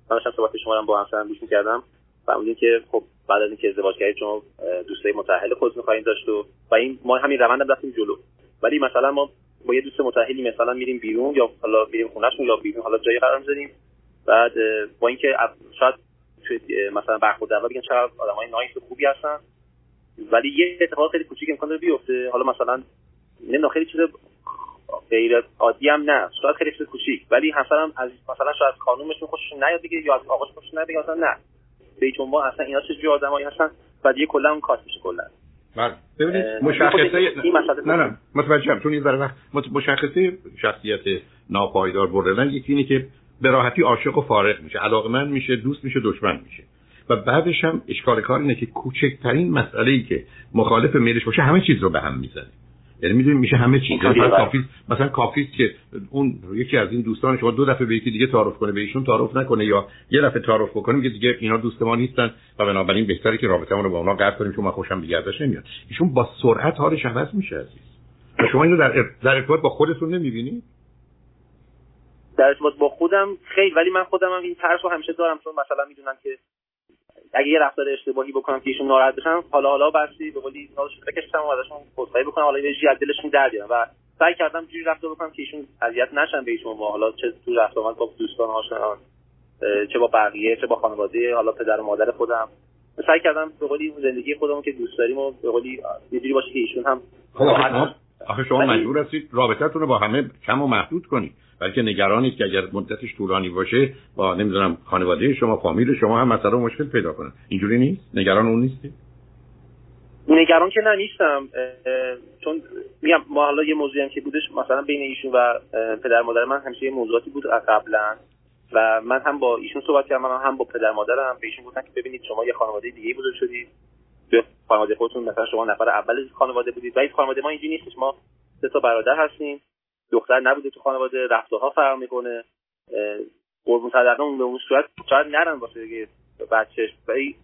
S3: من داشتم صحبت شما با همسرم گوش می‌کردم فهمیدیم که خب بعد از اینکه ازدواج کردید شما دوستای متأهل خود می‌خواین داشت و و این ما همین روند رفتیم جلو. ولی مثلا ما با یه دوست متأهلی مثلا میریم بیرون یا حالا میریم خونهشون یا بیرون حالا جایی قرار می‌ذاریم. بعد با اینکه شاید مثلا برخورد اول بگن چقدر آدمای نایس و خوبی هستن. ولی یه اتفاق خیلی کوچیک امکان داره بیفته. حالا مثلا نه خیلی چیز غیر عادی هم نه. شاید خیلی چیز کوچیک ولی همسرم از مثلا شاید خانومشون خوشش نیاد دیگه یا از آقاش خوشش نیاد دیگه مثلا نه. به عنوان اصلا اینا چه جور آدمایی هستن؟ بعد یه کلا اون کات میشه کلا.
S2: بله. ببینید مشخصه نه نه. متوجهم. چون این وقت مشخصه شخصیت ناپایدار بردن. یکی اینه که به راحتی عاشق و فارغ میشه. علاقمند میشه دوست میشه دشمن میشه. و بعدش هم اشکال کار اینه که کوچکترین مسئله ای که مخالف میلش باشه همه چیز رو به هم می‌زنه. یعنی می‌دونید میشه همه چیز. مثلا کافی مثلا کافی که اون یکی از این دوستان شما دو دفعه به یکی دیگه تعارف کنه به ایشون تعارف نکنه یا یه دفعه تعارف بکنه که دیگه اینا دوست ما نیستن و بنابراین بهتره که رابطمون رو با اونا قطع کنیم چون من خوشم دیگه ازش نمیاد. ایشون با سرعت حالش عوض میشه عزیز. و شما اینو در در ارتباط با خودتون نمی‌بینید
S3: در ارتباط با خودم خیلی ولی من خودم هم این ترس رو همیشه دارم چون مثلا می‌دونم که اگه یه رفتار اشتباهی بکنم که ایشون ناراحت بشن حالا حالا بسی به قولی بکشم و ازشون خودخواهی بکنم. حالا یه از دلشون در بیارم و سعی کردم جوری رفتار بکنم که ایشون اذیت نشن به ایشون. و حالا چه تو رفتار با دوستان آشنایان چه با بقیه چه با خانواده حالا پدر و مادر خودم. سعی کردم به قولی زندگی خودمون که دوست داریم و به قولی یه جوری باشه که ایشون هم
S2: خب، آخه شما مجبور هستید رابطتون رو با همه کم و محدود کنید. بلکه نگرانید که اگر مدتش طولانی باشه با نمی‌دونم خانواده شما فامیل شما هم مثلا مشکل پیدا کنن اینجوری نیست؟ نگران اون نیستی
S3: نگران که نه نیستم. چون میگم ما حالا یه موضوعی هم که بودش مثلا بین ایشون و پدر مادر من همیشه یه موضوعاتی بود قبلا. و من هم با ایشون صحبت کردم هم با پدر مادرم. به ایشون گفتم که ببینید شما یه خانواده دیگه بزرگ شدید. خانواده خودتون مثلا شما نفر اول خانواده بودید. و خانواده ما اینجوری نیستش. ما سه تا برادر هستیم. دختر نبوده تو خانواده رفتارها فرق می‌کنه. قربون صدقه به اون صورت شاید نرن واسه بچهش. ولی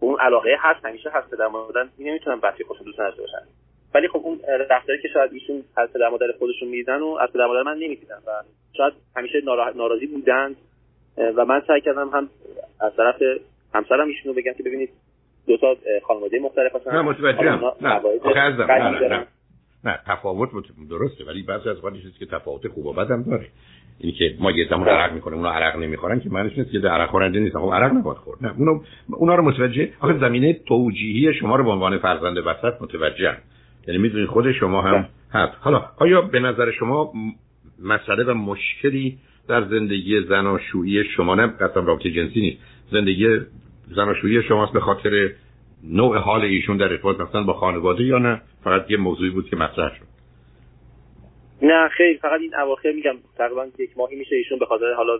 S3: اون علاقه هست همیشه هست پدر مادر. نمی‌تونن بچه خودشون دوست نداشته باشن. ولی خب اون رفتاری که شاید ایشون از پدر مادر خودشون میدن و از پدر مادر من نمی‌دیدن. و شاید همیشه ناراضی بودن و من سعی کردم هم از طرف همسرم ایشونو بگم که ببینید دو تا خانواده مختلف هستن
S2: نه متوجهم. نه نه نه تفاوت درسته ولی بعضی از وقت چیزی که تفاوت خوب و بد هم داره. اینی که ما یه زمان عرق می‌کنیم اونا عرق نمی‌خورن که معنیش نیست که در عرق خورنده نیستن خب عرق نباید خورد. نه اونا اونا رو متوجه آخه زمینه توجیهی شما رو به عنوان فرزند وسط متوجه یعنی می‌دونید خود شما هم هست. حالا آیا به نظر شما مسئله و مشکلی در زندگی زناشویی شما نه؟ قطعا رابطه جنسی نیست. زندگی زناشویی شماست به خاطر نوع حال ایشون در ارتباط مثلا با خانواده یا نه؟ فقط یه موضوعی بود که مطرح شد.
S3: نه خیلی فقط این اواخر میگم تقریبا یک ماهی میشه ایشون به خاطر حالا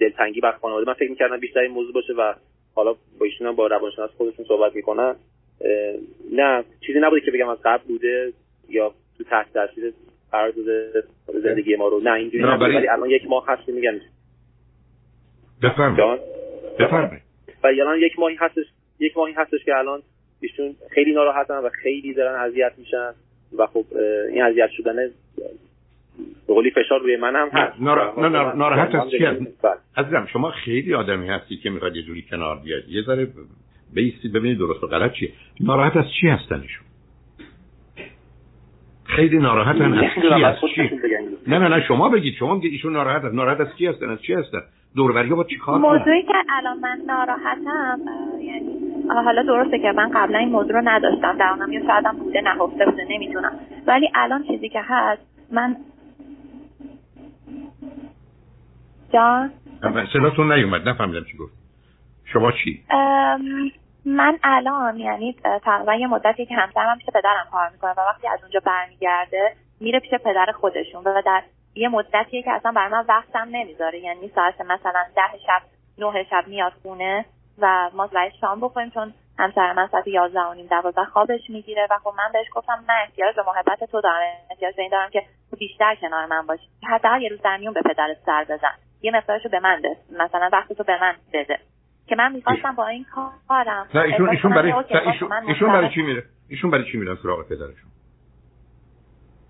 S3: دلتنگی بر خانواده. من فکر می‌کردم بیشتر این موضوع باشه و حالا با ایشون هم با روانشناس خودشون صحبت می‌کنن. نه چیزی نبوده که بگم از قبل بوده یا تو تحت تاثیر قرار داده زندگی ما رو. نه اینجوری ولی الان یک ماه هست میگم.
S2: بفرمایید. بفرمایید.
S3: و الان یک ماهی هستش یک ماهی هستش که الان ایشون خیلی ناراحتن و خیلی دارن اذیت میشن و خب این اذیت شدن به فشار روی من هم هست.
S2: نه ناراحت از چی عزیزم شما خیلی آدمی هستی که می‌خواد یه جوری کنار بیاد. یه ذره بیستی ببینید درست و غلط چیه. ناراحت از چی هستنشون خیلی ناراحتن از چی از چی؟ نه نه نه شما بگید. شما بگید ایشون ناراحت هست ناراحت از کی هستن؟ از چی هستن؟ دوربری با چی کار
S1: موضوعی که الان من ناراحتم یعنی حالا درسته که من قبلا این موضوع رو نداشتم در اونم یا شاید هم بوده نهفته بوده نمی‌دونم. ولی الان چیزی که هست من جان؟
S2: صداتون نیومد نفهمیدم چی گفت شما چی؟
S1: من الان یعنی تقریبا یه مدتی که همسرم پیش پدرم کار می‌کنه و وقتی از اونجا برمیگرده میره پیش پدر خودشون و در یه مدتیه که اصلا برای من وقتم نمی‌ذاره. یعنی ساعت مثلا ده شب نه شب میاد خونه و ما باید شام بخوریم چون همسر من ساعت یازده و نیم دوازده خوابش می‌گیره و خب من بهش گفتم من احتیاج به محبت تو دارم. احتیاج به این دارم که بیشتر کنار من باشی. حتی یه روز در میون به پدرت سر بزن. یه مقدارشو به من ده مثلا وقتی تو به من بده. که من می‌خواستم با این کارم.
S2: نه ایشون ایشون برای ایشون, ایشون برای چی میره؟ ایشون برای چی میرن سراغ پدرشون؟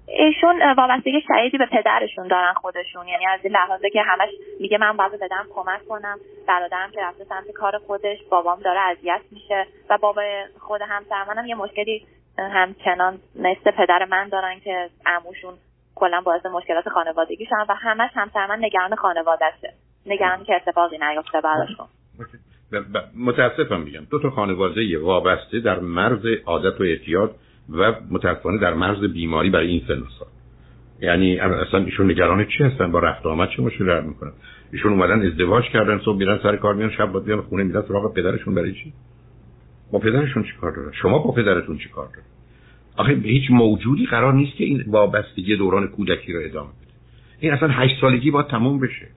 S1: ایشون وابستگی شدیدی به پدرشون دارن خودشون. یعنی از این که همش میگه من باید بدم کمک کنم برادرم که رفته سمت کار خودش بابام داره اذیت میشه و بابا خود همسر منم یه مشکلی همچنان مثل پدر من دارن که عموشون کلا باعث مشکلات خانوادگی شدن و همش همسر من نگران خانوادهشه. نگران که اتفاقی نیفته براشون.
S2: متاسفم میگم. دو تا خانواده وابسته در مرز عادت و اعتیاد و متاسفانه در مرز بیماری برای این سن سال یعنی اصلا ایشون نگران چی هستن؟ با رفت آمد چه مشکلی در می‌کنن؟ ایشون اومدن ازدواج کردن صبح میرن سر کار میان شب بیان خونه میرن سراغ پدرشون برای چی؟ با پدرشون چی کار داره شما با پدرتون چی کار داره آخه هیچ موجودی قرار نیست که این وابستگی دوران کودکی رو ادامه بده. این اصلا هشت سالگی باید تموم بشه.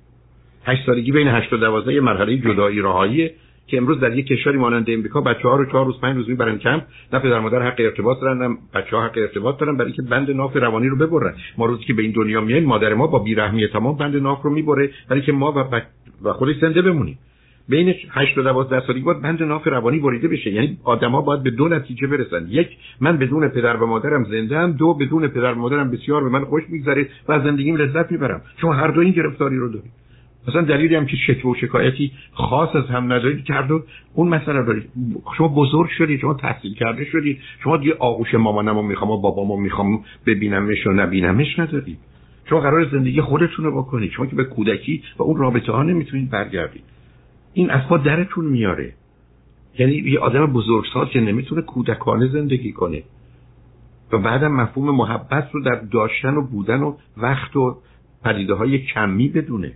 S2: هشت سالگی بین هشت و دوازده مرحله جدایی رهایی که امروز در یک کشوری مانند امریکا بچه ها رو چهار روز پنج روز می‌برن کمپ. نه پدر مادر حق ارتباط دارن نه بچه ها حق ارتباط دارن برای که بند ناف روانی رو ببرن. ما روزی که به این دنیا میایم مادر ما با بیرحمی تمام بند ناف رو می‌بره برای که ما و, بچ... و خودش زنده بمونیم. بین 8 و 12 سالگی باید بند ناف روانی بریده بشه. یعنی آدما باید به دو نتیجه برسن. یک من بدون پدر و مادرم زنده ام دو بدون پدر و مادرم بسیار به من خوش میگذره و از زندگیم لذت می‌برم. شما هر دو این گرفتاری رو دارید مثلا دلیلی هم که شکوه و شکایتی خاص از هم ندارید کرد و اون مسئله دارید. شما بزرگ شدید شما تحصیل کرده شدید شما دیگه آغوش مامانم رو می‌خوام و بابامو می‌خوام ببینمش و نبینمش ندارید. شما قرار زندگی خودتون رو بکنید. شما که به کودکی و اون رابطه ها نمی‌تونید برگردید. این از خود درتون میاره. یعنی یه آدم بزرگسال که نمی‌تونه کودکانه زندگی کنه. و بعدم مفهوم محبت رو در داشتن و بودن و وقت و پدیده های کمی بدونه.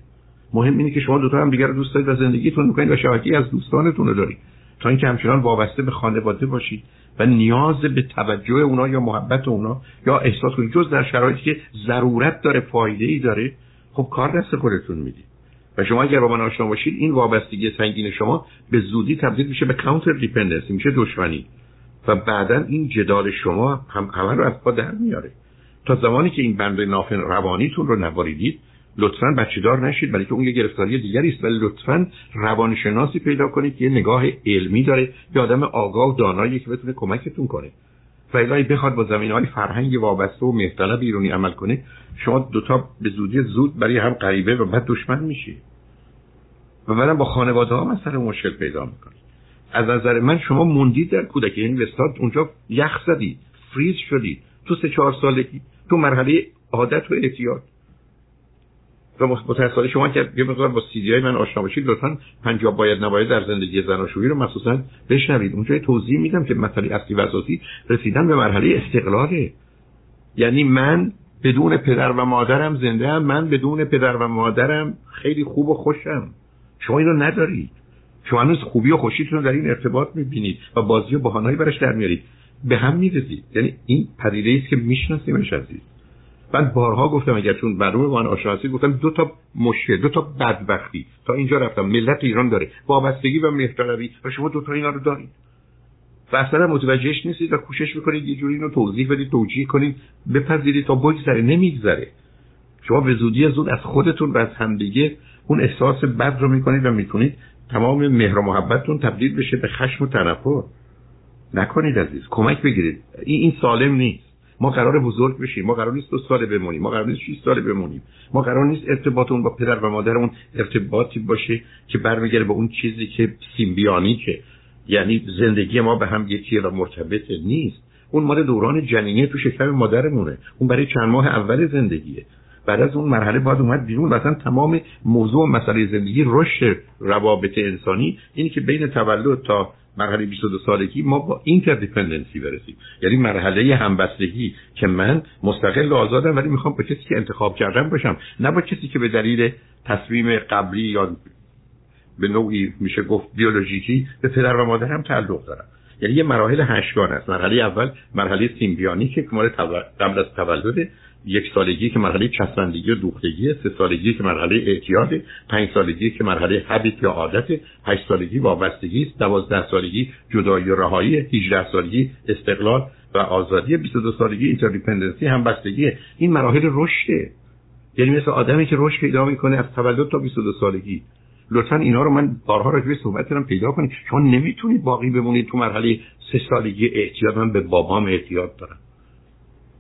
S2: مهم اینه که شما دوتا هم دیگر رو دوست دارید و زندگیتون می‌کنید و شبکه از دوستانتون رو دارید. تا اینکه همچنان وابسته به خانواده باشید و نیاز به توجه اونا یا محبت اونا یا احساس کنید. جز در شرایطی که ضرورت داره فایده ای داره خب کار دست خودتون می‌دید. و شما اگر با من آشنا باشید این وابستگی سنگین شما به زودی تبدیل میشه به کانتر دیپندنسی میشه دشمنی. و بعدا این جدال شما هم همه رو از پا در میاره تا زمانی که این بند ناف روانیتون رو نواریدید لطفا بچه دار نشید بلکه اون یه گرفتاری دیگری است. ولی لطفا روانشناسی پیدا کنید که یه نگاه علمی داره. یه آدم آگاه و دانایی که بتونه کمکتون کنه. و بخواد با زمین های فرهنگ وابسته و مهتنه بیرونی عمل کنه شما دوتا به زودی زود برای هم غریبه و بعد دشمن میشی و بعدم با خانواده ها مسئله مشکل پیدا می‌کنید از نظر من شما موندید در کودکی. یعنی وستاد اونجا یخ زدی فریز شدی. تو سه چهار سالگی تو مرحله عادت و اعتیاد. و متأسفانه شما که یه مقدار با های من آشنا باشید لطفا پنجاب باید نباید در زندگی زناشویی رو مخصوصا بشنوید. اونجا توضیح میدم که مسئله اصلی و اساسی رسیدن به مرحله استقلاله. یعنی من بدون پدر و مادرم زنده هم من بدون پدر و مادرم خیلی خوب و خوشم. شما اینو ندارید. شما هنوز خوبی و خوشیتون در این ارتباط می‌بینید و بازی و بهانهایی برش در میارید. به هم می‌رسید یعنی این پدیده است که میشناسیمش عزیز. من بارها گفتم اگر چون معلومه با من گفتم دو تا مشکل دو تا بدبختی. تا اینجا رفتم ملت ایران داره. وابستگی و مهرطلبی. و شما دو تا اینا رو دارید. و اصلا متوجهش نیستید و کوشش می‌کنید یه جوری اینو توضیح بدید توجیه کنید. بپذیرید تا بگذره نمیگذره. شما به زودی زود از خودتون و از همدیگه اون احساس بد رو می‌کنید و می‌تونید تمام مهر و محبتتون تبدیل بشه به خشم و تنفر. نکنید عزیز. کمک بگیرید. این سالم نیست. ما قرار بزرگ بشیم ما قرار نیست دو سال بمونیم ما قرار نیست 6 سال بمونیم. ما قرار نیست ارتباطمون با پدر و مادرمون ارتباطی باشه که برمیگرده به اون چیزی که symbiotic ه. یعنی زندگی ما به هم یکیه و مرتبط نیست. اون مال دوران جنینی تو شکم مادرمونه. اون برای چند ماه اول زندگیه. بعد از اون مرحله باید اومد بیرون مثلا تمام موضوع و مسئله زندگی رشد روابط انسانی اینی که بین تولد تا مرحله 22 سالگی ما به interdependency برسیم. یعنی مرحله همبستگی که من مستقل و آزادم ولی می‌خوام با کسی که انتخاب کردم باشم. نه با کسی که به دلیل تصمیم قبلی یا به نوعی میشه گفت بیولوژیکی به پدر و مادرم تعلق دارم. یعنی یه مراحل هشتگانه است. مرحله اول مرحله symbiotic که مال قبل از تولد یک سالگی که مرحله چسبندگی و دوختگی سه سالگی که مرحله اعتیاد پنج سالگی که مرحله habit یا عادت هشت سالگی وابستگی است دوازده سالگی جدایی و رهایی 18 سالگی استقلال و آزادی 22 سالگی interdependency همبستگی این مراحل رشده. یعنی مثل آدمی که رشد پیدا می‌کنه از تولد تا 22 سالگی. لطفا اینا رو من بارها راجع به صحبت کردم پیدا کنید. چون نمی‌تونید باقی بمونید تو مرحله سه سالگی اعتیاد. من به بابام اعتیاد دارم.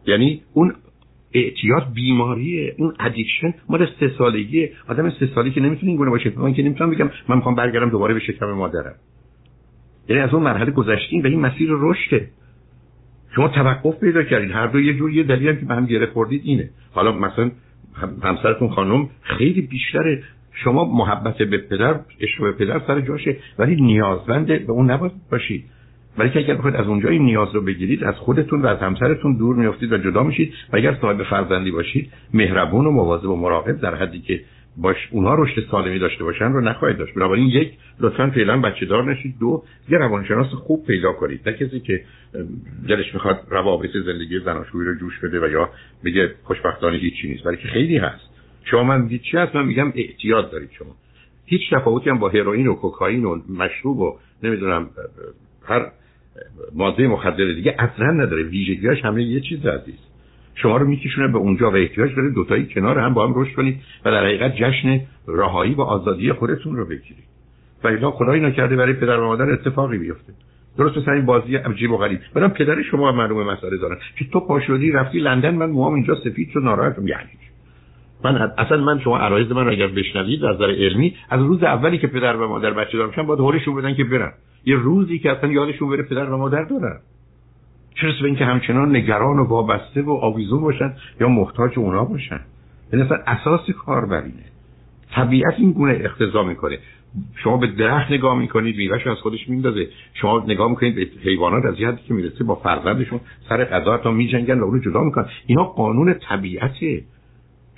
S2: یعنی اون اعتیاد بیماریه اون ادیکشن مال سه سالگی. آدم سه سالی که نمی‌تونه این گونه باشه. من که نمی‌تونم بگم من می‌خوام برگردم دوباره به شکم مادرم. یعنی از اون مرحله گذشتیم و این مسیر رشده شما توقف پیدا کردید هر دو یه جور یه دلیل که به هم گره خوردید اینه. حالا مثلا همسرتون خانم خیلی بیشتر شما محبت به پدر عشق به پدر سر جاشه ولی نیازمند به اون نباید باشید. ولی که اگر بخواید از اونجا این نیاز رو بگیرید از خودتون و از همسرتون دور میافتید و جدا میشید و اگر صاحب فرزندی باشید مهربون و مواظب و مراقب در حدی که باش اونها رشد سالمی داشته باشن رو نخواهید داشت. بنابراین یک لطفا فعلا بچه دار نشید. دو یه روانشناس خوب پیدا کنید. نه کسی که دلش می‌خواد روابط زندگی زناشویی رو جوش بده و یا بگه خوشبختانه هیچی نیست. ولی که خیلی هست. شما من چی هست؟ من میگم احتیاط دارید شما. هیچ تفاوتی هم با هروئین و کوکائین و مشروب و نمی‌دونم هر ماده مخدر دیگه اصلا نداره. ویژگیاش همه یه چیز عزیز. شما رو میکشونه به اونجا و احتیاج داره دوتایی کنار هم با هم رشد کنید و در حقیقت جشن رهایی و آزادی خودتون رو بگیرید. و الا خدایی نکرده برای پدر و مادر اتفاقی بیفته. درست مثل این بازی عجیب و غریب. بعدم پدر شما معلومه مسئله دارن. که تو پاشودی رفتی لندن من موام اینجا سفید شد ناراحتم یعنی من اصلا من شما عرایض من رو اگر بشنوید از نظر علمی از روز اولی که پدر و مادر بچه دارم باید هولشون بدن که برن. یه روزی که اصلا یادشون بره پدر و مادر دارن. چرا به اینکه همچنان نگران و وابسته و آویزون باشن یا محتاج اونا باشن. این اصلا اساس کار برینه طبیعت این گونه اقتضا می‌کنه. شما به درخت نگاه می‌کنید میوهش از خودش میندازه. شما نگاه می‌کنید به حیوانات از حدی که می‌رسه با فرزندشون سر غذا تا میجنگن و اونو جدا می‌کنن. اینا قانون طبیعته.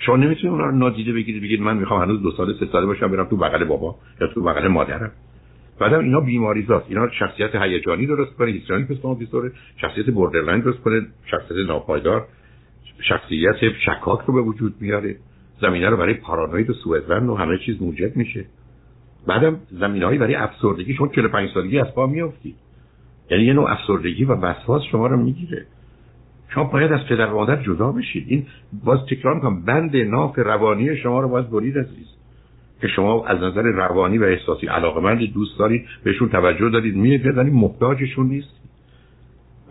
S2: شما نمی‌تونید اونا رو نادیده بگیرید بگید من می‌خوام هنوز دو سال سه ساله باشم برم تو بغل بابا یا تو بغل مادرم. بعدم اینا بیماریزاست. اینا شخصیت هیجانی درست کنه هیستریانی پس دیسوره شخصیت borderline درست کنه شخصیت ناپایدار شخصیت شکاک رو به وجود میاره. زمینه رو برای پارانوید و سوءظن و همه چیز موجب میشه. بعدم زمینه‌ای برای افسردگی شما 45 سالگی از پا میافتید یعنی یه نوع افسردگی و وسواس شما رو می‌گیره. شما باید از پدر و مادر جدا بشید. این باز تکرار می‌کنم بند ناف روانی شما رو باید برید عزیز که شما از نظر روانی و احساسی علاقمند دوست دارید بهشون توجه دارید میید ولی محتاجشون نیست.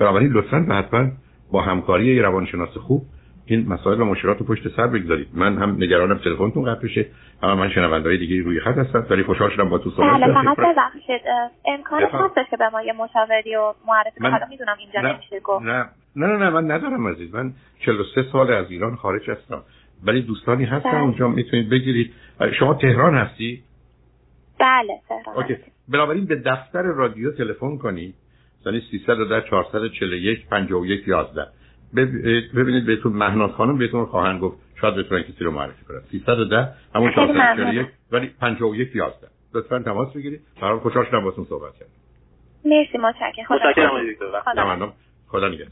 S2: بنابراین لطفا به حتما با همکاری روانشناس خوب این مسائل و مشکلات رو پشت سر بگذارید. من هم نگرانم تلفنتون قطع بشه اما من شنونده های دیگه روی خط هستم. ولی خوشحال شدم با تو صحبت
S1: بله فقط ببخشید امکان هست که به ما یه مشاوری و معرفی من... حالا می‌دونم اینجا نمیشه گفت.
S2: نه. نه نه نه من ندارم عزیز. من 43 سال از ایران خارج هستم. ولی دوستانی هستن بله. اونجا می‌تونید بگیرید. شما تهران هستی؟
S1: بله تهران
S2: اوکی. بنابراین به دفتر رادیو تلفن کنید. یعنی 310 441 51 11 ببینید بهتون مهناز خانم بهتون خواهند گفت. شاید بتونن کسی رو معرفی کنن. 310 همون 441 ولی 51 11 لطفا تماس بگیرید. برام خوشحال شدم باهاتون صحبت کردم.
S1: مرسی متشکرم.
S3: متشکرم دکتر.
S2: خدا نگهدار.